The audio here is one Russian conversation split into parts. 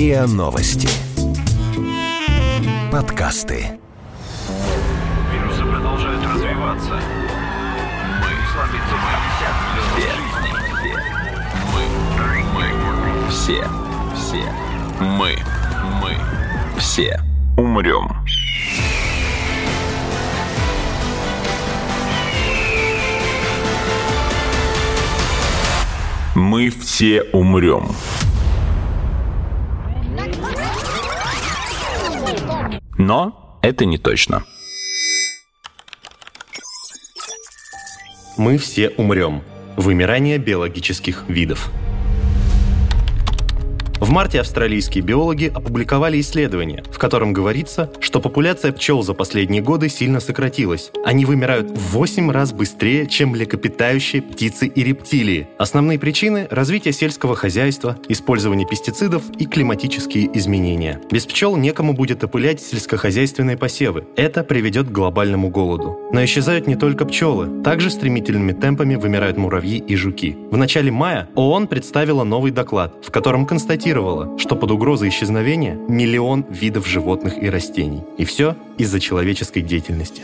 РИА Новости. Подкасты. Вирусы продолжают развиваться. Мы сломиться мы все, мы, мы, все, все, мы, мы, все умрем. Мы все умрем. Но это не точно. Мы все умрем. Вымирание биологических видов. В марте австралийские биологи опубликовали исследование, в котором говорится, что популяция пчел за последние годы сильно сократилась. Они вымирают в 8 раз быстрее, чем млекопитающие, птицы и рептилии. Основные причины – развитие сельского хозяйства, использование пестицидов и климатические изменения. Без пчел некому будет опылять сельскохозяйственные посевы. Это приведет к глобальному голоду. Но исчезают не только пчелы. Также стремительными темпами вымирают муравьи и жуки. В начале мая ООН представила новый доклад, в котором констатировала, констатировала, что под угрозой исчезновения миллион видов животных и растений. И все из-за человеческой деятельности.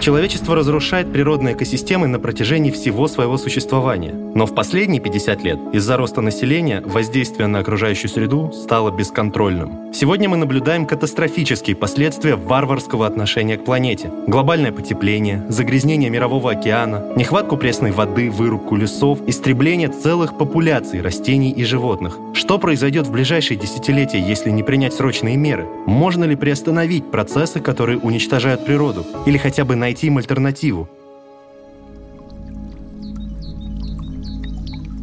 Человечество разрушает природные экосистемы на протяжении всего своего существования. Но в последние 50 лет из-за роста населения воздействие на окружающую среду стало бесконтрольным. Сегодня мы наблюдаем катастрофические последствия варварского отношения к планете. Глобальное потепление, загрязнение мирового океана, нехватку пресной воды, вырубку лесов, истребление целых популяций растений и животных. Что произойдет в ближайшие десятилетия, если не принять срочные меры? Можно ли приостановить процессы, которые уничтожают природу? Или хотя бы найти им альтернативу.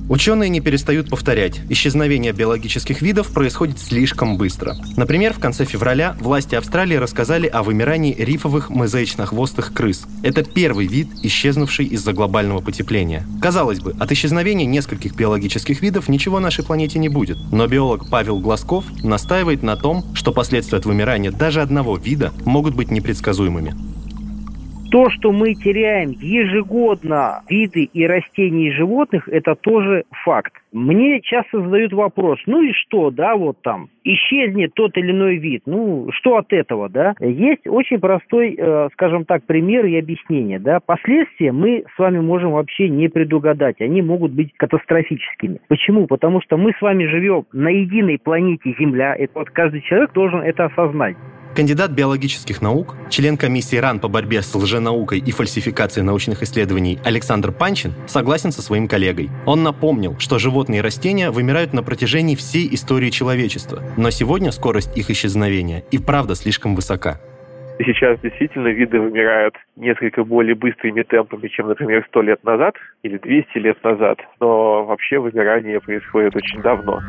Ученые не перестают повторять, исчезновение биологических видов происходит слишком быстро. Например, в конце февраля власти Австралии рассказали о вымирании рифовых мозаично-хвостых крыс. Это первый вид, исчезнувший из-за глобального потепления. Казалось бы, от исчезновения нескольких биологических видов ничего нашей планете не будет. Но биолог Павел Глазков настаивает на том, что последствия от вымирания даже одного вида могут быть непредсказуемыми. То, что мы теряем ежегодно виды и растений и животных, это тоже факт. Мне часто задают вопрос, ну и что, да, вот там, исчезнет тот или иной вид, ну, что от этого, да? Есть очень простой, э, скажем так, пример и объяснение, да. Последствия мы с вами можем вообще не предугадать, они могут быть катастрофическими. Почему? Потому что мы с вами живем на единой планете Земля, это вот каждый человек должен это осознать. Кандидат биологических наук, член комиссии РАН по борьбе с лженаукой и фальсификацией научных исследований Александр Панчин согласен со своим коллегой. Он напомнил, что животные и растения вымирают на протяжении всей истории человечества, но сегодня скорость их исчезновения и правда слишком высока. Сейчас действительно виды вымирают несколько более быстрыми темпами, чем, например, сто лет назад или 200 лет назад, но вообще вымирание происходит очень давно.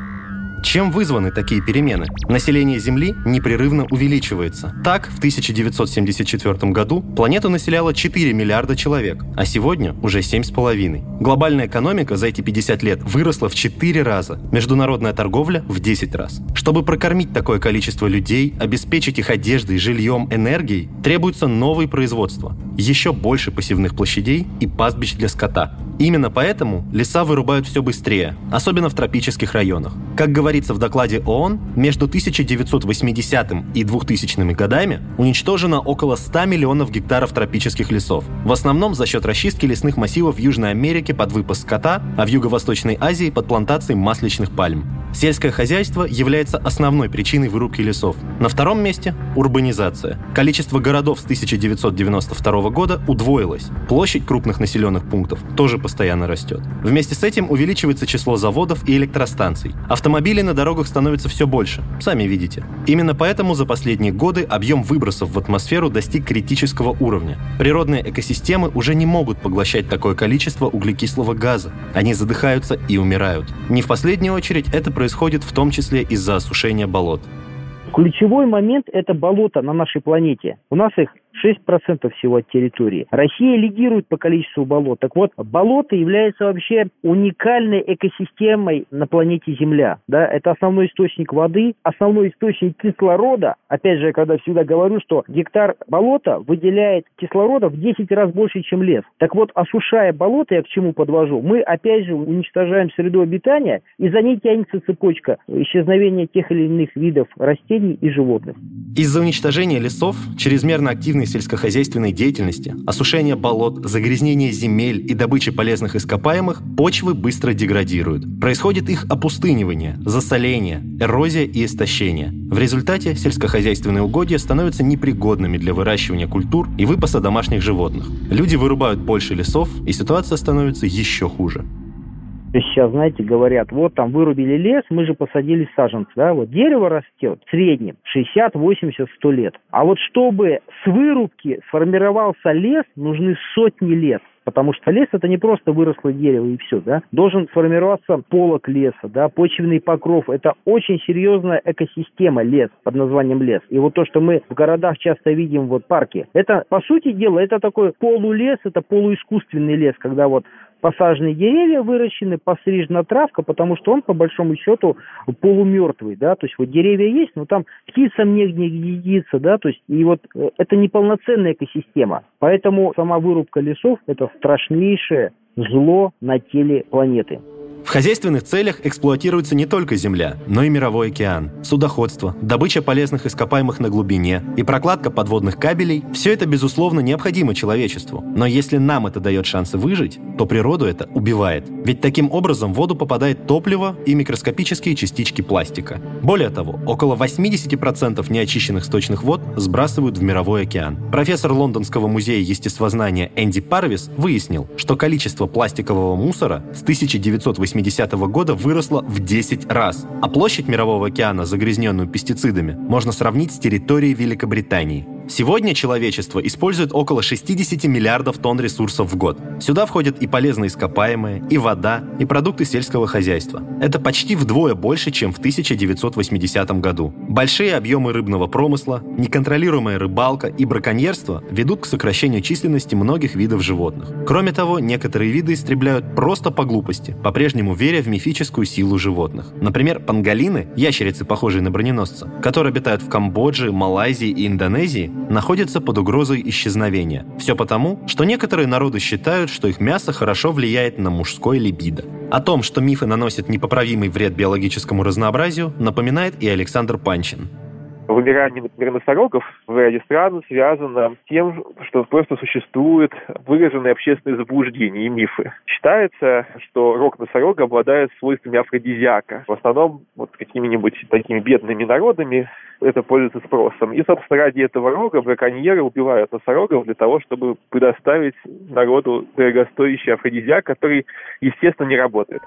Чем вызваны такие перемены? Население Земли непрерывно увеличивается. Так, в 1974 году планету населяло 4 миллиарда человек, а сегодня уже 7,5. Глобальная экономика за эти 50 лет выросла в 4 раза, международная торговля в 10 раз. Чтобы прокормить такое количество людей, обеспечить их одеждой, жильем, энергией, требуется новое производство, еще больше посевных площадей и пастбищ для скота. Именно поэтому леса вырубают все быстрее, особенно в тропических районах. Как говорится в докладе ООН, между 1980 и 2000 годами уничтожено около 100 миллионов гектаров тропических лесов. В основном за счет расчистки лесных массивов в Южной Америке под выпуск скота, а в Юго-Восточной Азии под плантацией масличных пальм. Сельское хозяйство является основной причиной вырубки лесов. На втором месте – урбанизация. Количество городов с 1992 года удвоилось. Площадь крупных населенных пунктов тоже постоянно растет. Вместе с этим увеличивается число заводов и электростанций. Автомобилей на дорогах становится все больше, сами видите. Именно поэтому за последние годы объем выбросов в атмосферу достиг критического уровня. Природные экосистемы уже не могут поглощать такое количество углекислого газа. Они задыхаются и умирают. Не в последнюю очередь это происходит в том числе из-за осушения болот. Ключевой момент – это болото на нашей планете. У нас их 6% всего от территории. Россия лидирует по количеству болот. Так вот, болото является вообще уникальной экосистемой на планете Земля. Да? Это основной источник воды, основной источник кислорода. Опять же, я когда всегда говорю, что гектар болота выделяет кислорода в 10 раз больше, чем лес. Так вот, осушая болото, я к чему подвожу, мы опять же уничтожаем среду обитания, и за ней тянется цепочка исчезновения тех или иных видов растений и животных. Из-за уничтожения лесов, чрезмерно активной сельскохозяйственной деятельности, осушения болот, загрязнения земель и добычи полезных ископаемых, почвы быстро деградируют. Происходит их опустынивание, засоление, эрозия и истощение. В результате сельскохозяйственные угодья становятся непригодными для выращивания культур и выпаса домашних животных. Люди вырубают больше лесов, и ситуация становится еще хуже. Сейчас, знаете, говорят, вот там вырубили лес, мы же посадили саженцы, да, вот дерево растет в среднем 60, 80, 100 лет. А вот чтобы с вырубки сформировался лес, нужны сотни лет. Потому что лес это не просто выросло дерево и все, да. Должен сформироваться полок леса, да, почвенный покров. Это очень серьезная экосистема лес под названием лес. И вот то, что мы в городах часто видим, вот парки, это, по сути дела, это такой полулес, это полуискусственный лес, когда вот посаженные деревья выращены, пострижена травка, потому что он, по большому счету, полумертвый, да, то есть вот деревья есть, но там птицам негде едиться, да, то есть и вот э, это неполноценная экосистема. Поэтому сама вырубка лесов – это страшнейшее зло на теле планеты. В хозяйственных целях эксплуатируется не только земля, но и мировой океан. Судоходство, добыча полезных ископаемых на глубине и прокладка подводных кабелей – все это, безусловно, необходимо человечеству. Но если нам это дает шансы выжить, то природу это убивает. Ведь таким образом в воду попадает топливо и микроскопические частички пластика. Более того, около 80% неочищенных сточных вод сбрасывают в мировой океан. Профессор Лондонского музея естествознания Энди Парвис выяснил, что количество пластикового мусора с 1980 80 -го года выросла в 10 раз, а площадь Мирового океана, загрязненную пестицидами, можно сравнить с территорией Великобритании. Сегодня человечество использует около 60 миллиардов тонн ресурсов в год. Сюда входят и полезные ископаемые, и вода, и продукты сельского хозяйства. Это почти вдвое больше, чем в 1980 году. Большие объемы рыбного промысла, неконтролируемая рыбалка и браконьерство ведут к сокращению численности многих видов животных. Кроме того, некоторые виды истребляют просто по глупости, по-прежнему веря в мифическую силу животных. Например, панголины, ящерицы, похожие на броненосца, которые обитают в Камбодже, Малайзии и Индонезии, находятся под угрозой исчезновения. Все потому, что некоторые народы считают, что их мясо хорошо влияет на мужской либидо. О том, что мифы наносят непоправимый вред биологическому разнообразию, напоминает и Александр Панчин. Вымирание, например, носорогов в ряде стран связано с тем, что просто существуют выраженные общественные заблуждения и мифы. Считается, что рог носорога обладает свойствами афродизиака. В основном вот какими-нибудь такими бедными народами это пользуется спросом. И, собственно, ради этого рога браконьеры убивают носорогов для того, чтобы предоставить народу дорогостоящий афродизиак, который, естественно, не работает.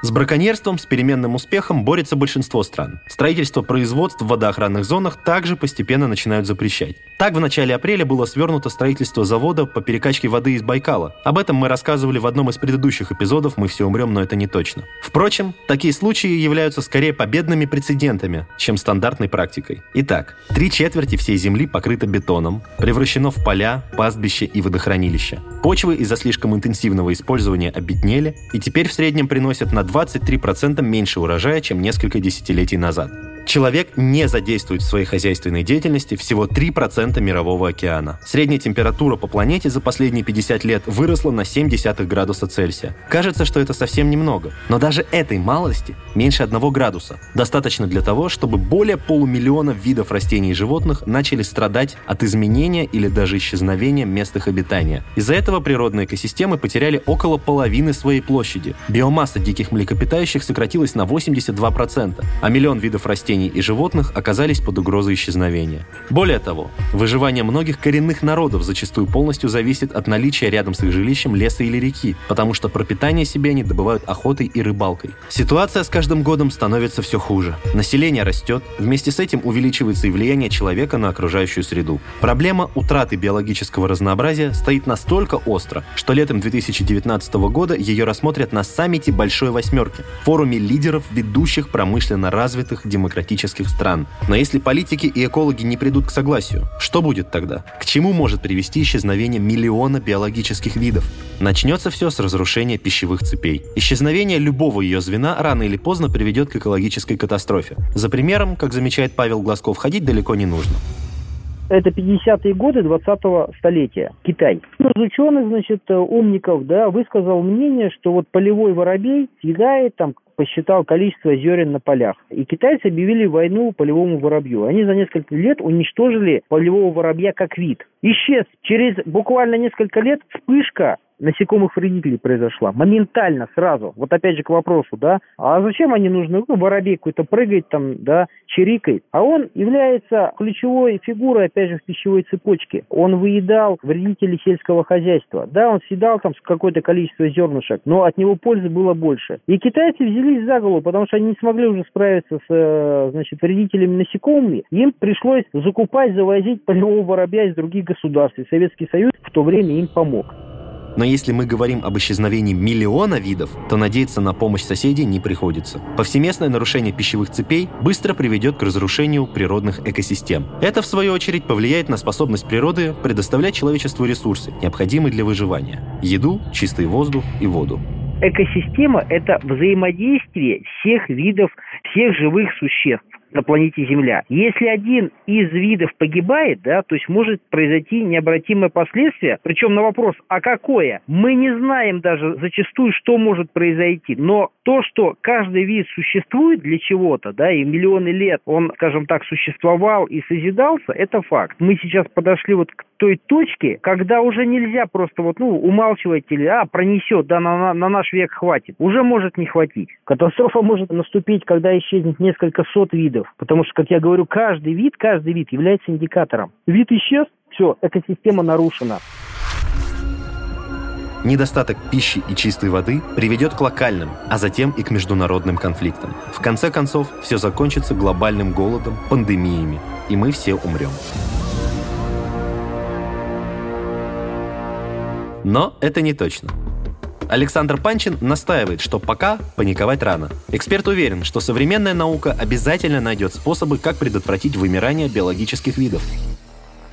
С браконьерством с переменным успехом борется большинство стран. Строительство производств в водоохранных зонах также постепенно начинают запрещать. Так, в начале апреля было свернуто строительство завода по перекачке воды из Байкала. Об этом мы рассказывали в одном из предыдущих эпизодов «Мы все умрем, но это не точно». Впрочем, такие случаи являются скорее победными прецедентами, чем стандартной практикой. Итак, три четверти всей земли покрыто бетоном, превращено в поля, пастбища и водохранилища. Почвы из-за слишком интенсивного использования обеднели и теперь в среднем приносят на 23% меньше урожая, чем несколько десятилетий назад. Человек не задействует в своей хозяйственной деятельности всего 3% мирового океана. Средняя температура по планете за последние 50 лет выросла на 0,7 градуса Цельсия. Кажется, что это совсем немного. Но даже этой малости, меньше 1 градуса, достаточно для того, чтобы более полумиллиона видов растений и животных начали страдать от изменения или даже исчезновения мест их обитания. Из-за этого природные экосистемы потеряли около половины своей площади. Биомасса диких млекопитающих сократилась на 82%, а миллион видов растений растений и животных оказались под угрозой исчезновения. Более того, выживание многих коренных народов зачастую полностью зависит от наличия рядом с их жилищем леса или реки, потому что пропитание себе они добывают охотой и рыбалкой. Ситуация с каждым годом становится все хуже. Население растет, вместе с этим увеличивается и влияние человека на окружающую среду. Проблема утраты биологического разнообразия стоит настолько остро, что летом 2019 года ее рассмотрят на саммите Большой Восьмерки, форуме лидеров ведущих промышленно развитых демократических демократических стран. Но если политики и экологи не придут к согласию, что будет тогда? К чему может привести исчезновение миллиона биологических видов? Начнется все с разрушения пищевых цепей. Исчезновение любого ее звена рано или поздно приведет к экологической катастрофе. За примером, как замечает Павел Глазков, ходить далеко не нужно. Это 50-е годы 20-го столетия. Китай. Ну, ученый, значит, э, умников, да, высказал мнение, что вот полевой воробей съедает там посчитал количество зерен на полях. И китайцы объявили войну полевому воробью. Они за несколько лет уничтожили полевого воробья как вид. Исчез. Через буквально несколько лет вспышка насекомых вредителей произошла. Моментально, сразу. Вот опять же к вопросу, да, а зачем они нужны? Ну, воробей какой-то прыгает там, да, чирикает. А он является ключевой фигурой, опять же, в пищевой цепочке. Он выедал вредителей сельского хозяйства. Да, он съедал там какое-то количество зернышек, но от него пользы было больше. И китайцы взялись за голову, потому что они не смогли уже справиться с, э, значит, вредителями насекомыми. Им пришлось закупать, завозить полевого воробья из других государств. И Советский Союз в то время им помог. Но если мы говорим об исчезновении миллиона видов, то надеяться на помощь соседей не приходится. Повсеместное нарушение пищевых цепей быстро приведет к разрушению природных экосистем. Это, в свою очередь, повлияет на способность природы предоставлять человечеству ресурсы, необходимые для выживания – еду, чистый воздух и воду. Экосистема – это взаимодействие всех видов, всех живых существ на планете Земля. Если один из видов погибает, да, то есть может произойти необратимое последствие, причем на вопрос, а какое, мы не знаем даже зачастую, что может произойти. Но то, что каждый вид существует для чего-то, да, и миллионы лет он, скажем так, существовал и созидался, это факт. Мы сейчас подошли вот к той точке, когда уже нельзя просто вот, ну, умалчивать или, а, пронесет, да, на, на, на наш век хватит. Уже может не хватить. Катастрофа может наступить, когда исчезнет несколько сот видов видов. Потому что, как я говорю, каждый вид, каждый вид является индикатором. Вид исчез, все, экосистема нарушена. Недостаток пищи и чистой воды приведет к локальным, а затем и к международным конфликтам. В конце концов, все закончится глобальным голодом, пандемиями, и мы все умрем. Но это не точно. Александр Панчин настаивает, что пока паниковать рано. Эксперт уверен, что современная наука обязательно найдет способы, как предотвратить вымирание биологических видов.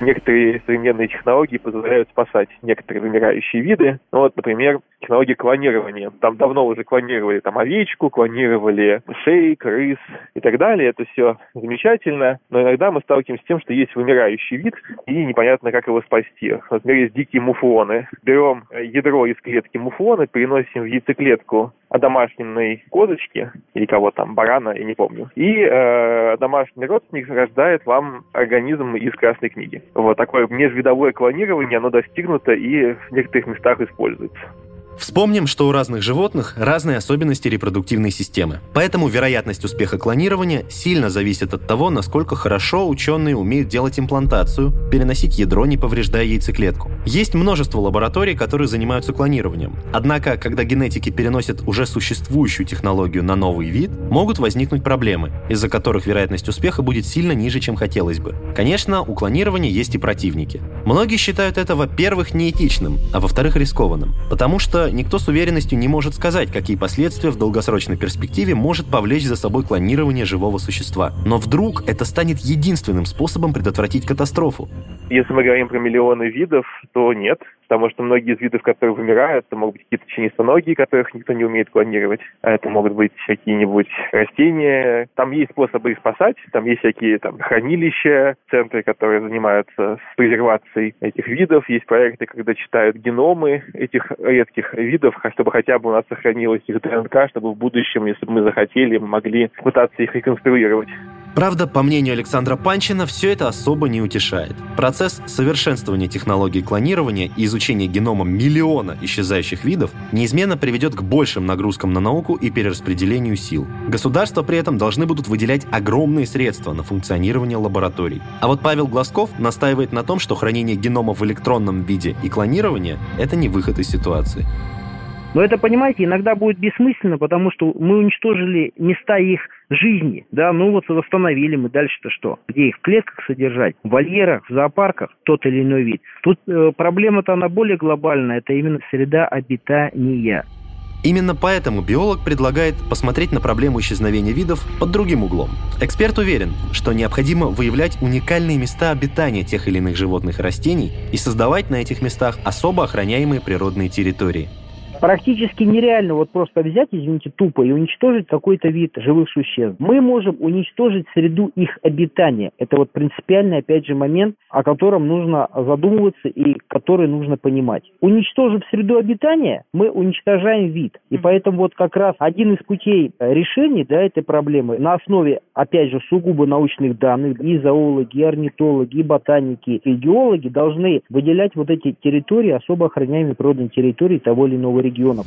Некоторые современные технологии позволяют спасать некоторые вымирающие виды. Ну, вот, например, технологии клонирования. Там давно уже клонировали там овечку, клонировали мышей, крыс и так далее. Это все замечательно, но иногда мы сталкиваемся с тем, что есть вымирающий вид, и непонятно, как его спасти. Например, есть дикие муфлоны. Берем ядро из клетки муфлона, переносим в яйцеклетку домашней козочки, или кого там, барана, я не помню. И э, домашний родственник рождает вам организм из красной книги. Вот такое межвидовое клонирование, оно достигнуто и в некоторых местах используется. Вспомним, что у разных животных разные особенности репродуктивной системы. Поэтому вероятность успеха клонирования сильно зависит от того, насколько хорошо ученые умеют делать имплантацию, переносить ядро, не повреждая яйцеклетку. Есть множество лабораторий, которые занимаются клонированием. Однако, когда генетики переносят уже существующую технологию на новый вид, могут возникнуть проблемы, из-за которых вероятность успеха будет сильно ниже, чем хотелось бы. Конечно, у клонирования есть и противники. Многие считают это, во-первых, неэтичным, а во-вторых, рискованным, потому что никто с уверенностью не может сказать, какие последствия в долгосрочной перспективе может повлечь за собой клонирование живого существа. Но вдруг это станет единственным способом предотвратить катастрофу. Если мы говорим про миллионы видов, то нет потому что многие из видов, которые вымирают, это могут быть какие-то членистоногие, которых никто не умеет клонировать, а это могут быть какие-нибудь растения. Там есть способы их спасать, там есть всякие там хранилища, центры, которые занимаются презервацией этих видов, есть проекты, когда читают геномы этих редких видов, чтобы хотя бы у нас сохранилась их ДНК, чтобы в будущем, если бы мы захотели, мы могли пытаться их реконструировать. Правда, по мнению Александра Панчина, все это особо не утешает. Процесс совершенствования технологий клонирования и изучения генома миллиона исчезающих видов неизменно приведет к большим нагрузкам на науку и перераспределению сил. Государства при этом должны будут выделять огромные средства на функционирование лабораторий. А вот Павел Глазков настаивает на том, что хранение генома в электронном виде и клонирование – это не выход из ситуации. Но это, понимаете, иногда будет бессмысленно, потому что мы уничтожили места их жизни, да, ну вот восстановили мы дальше-то что? Где их в клетках содержать? В вольерах, в зоопарках тот или иной вид. Тут э, проблема-то она более глобальная, это именно среда обитания. Именно поэтому биолог предлагает посмотреть на проблему исчезновения видов под другим углом. Эксперт уверен, что необходимо выявлять уникальные места обитания тех или иных животных и растений и создавать на этих местах особо охраняемые природные территории – Практически нереально вот просто взять, извините, тупо и уничтожить какой-то вид живых существ. Мы можем уничтожить среду их обитания. Это вот принципиальный, опять же, момент, о котором нужно задумываться и который нужно понимать. Уничтожив среду обитания, мы уничтожаем вид. И поэтому вот как раз один из путей решения да, этой проблемы на основе, опять же, сугубо научных данных, и зоологи, и орнитологи, и ботаники, и геологи должны выделять вот эти территории, особо охраняемые природные территории того или иного регионов.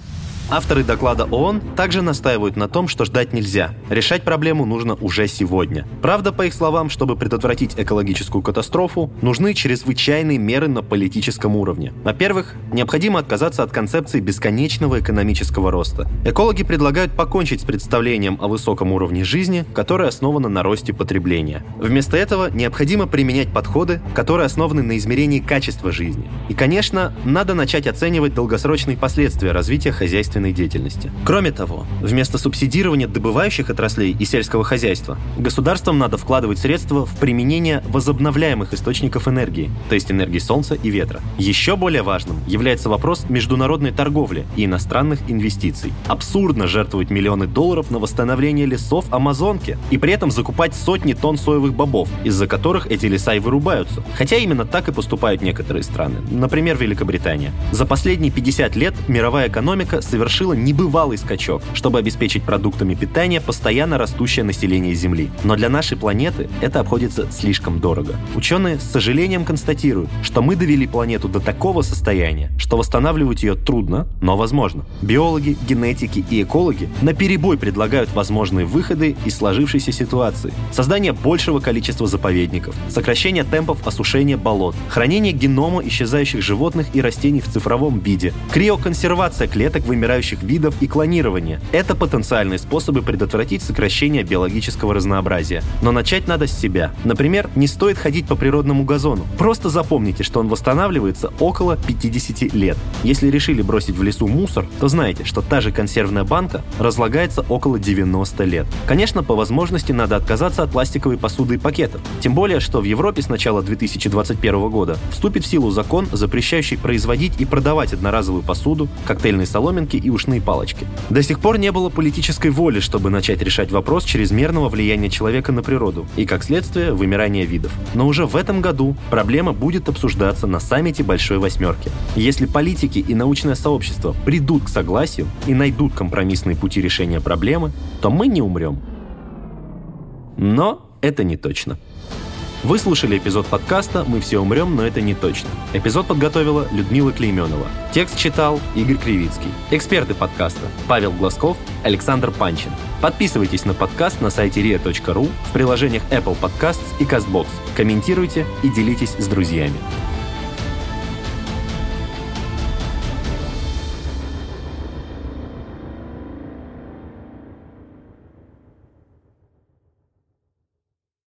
Авторы доклада ООН также настаивают на том, что ждать нельзя. Решать проблему нужно уже сегодня. Правда, по их словам, чтобы предотвратить экологическую катастрофу, нужны чрезвычайные меры на политическом уровне. Во-первых, необходимо отказаться от концепции бесконечного экономического роста. Экологи предлагают покончить с представлением о высоком уровне жизни, которое основано на росте потребления. Вместо этого необходимо применять подходы, которые основаны на измерении качества жизни. И, конечно, надо начать оценивать долгосрочные последствия развития хозяйственной хозяйственной деятельности. Кроме того, вместо субсидирования добывающих отраслей и сельского хозяйства, государствам надо вкладывать средства в применение возобновляемых источников энергии, то есть энергии солнца и ветра. Еще более важным является вопрос международной торговли и иностранных инвестиций. Абсурдно жертвовать миллионы долларов на восстановление лесов Амазонки и при этом закупать сотни тонн соевых бобов, из-за которых эти леса и вырубаются. Хотя именно так и поступают некоторые страны, например, Великобритания. За последние 50 лет мировая экономика совершенно совершила небывалый скачок, чтобы обеспечить продуктами питания постоянно растущее население Земли. Но для нашей планеты это обходится слишком дорого. Ученые с сожалением констатируют, что мы довели планету до такого состояния, что восстанавливать ее трудно, но возможно. Биологи, генетики и экологи на перебой предлагают возможные выходы из сложившейся ситуации. Создание большего количества заповедников, сокращение темпов осушения болот, хранение генома исчезающих животных и растений в цифровом виде, криоконсервация клеток вымирающих млекопитающих видов и клонирование. Это потенциальные способы предотвратить сокращение биологического разнообразия. Но начать надо с себя. Например, не стоит ходить по природному газону. Просто запомните, что он восстанавливается около 50 лет. Если решили бросить в лесу мусор, то знайте, что та же консервная банка разлагается около 90 лет. Конечно, по возможности надо отказаться от пластиковой посуды и пакетов. Тем более, что в Европе с начала 2021 года вступит в силу закон, запрещающий производить и продавать одноразовую посуду, коктейльные соломинки и ушные палочки. До сих пор не было политической воли, чтобы начать решать вопрос чрезмерного влияния человека на природу и, как следствие, вымирания видов. Но уже в этом году проблема будет обсуждаться на саммите Большой Восьмерки. Если политики и научное сообщество придут к согласию и найдут компромиссные пути решения проблемы, то мы не умрем. Но это не точно. Вы слушали эпизод подкаста «Мы все умрем, но это не точно». Эпизод подготовила Людмила Клейменова. Текст читал Игорь Кривицкий. Эксперты подкаста Павел Глазков, Александр Панчин. Подписывайтесь на подкаст на сайте ria.ru, в приложениях Apple Podcasts и CastBox. Комментируйте и делитесь с друзьями.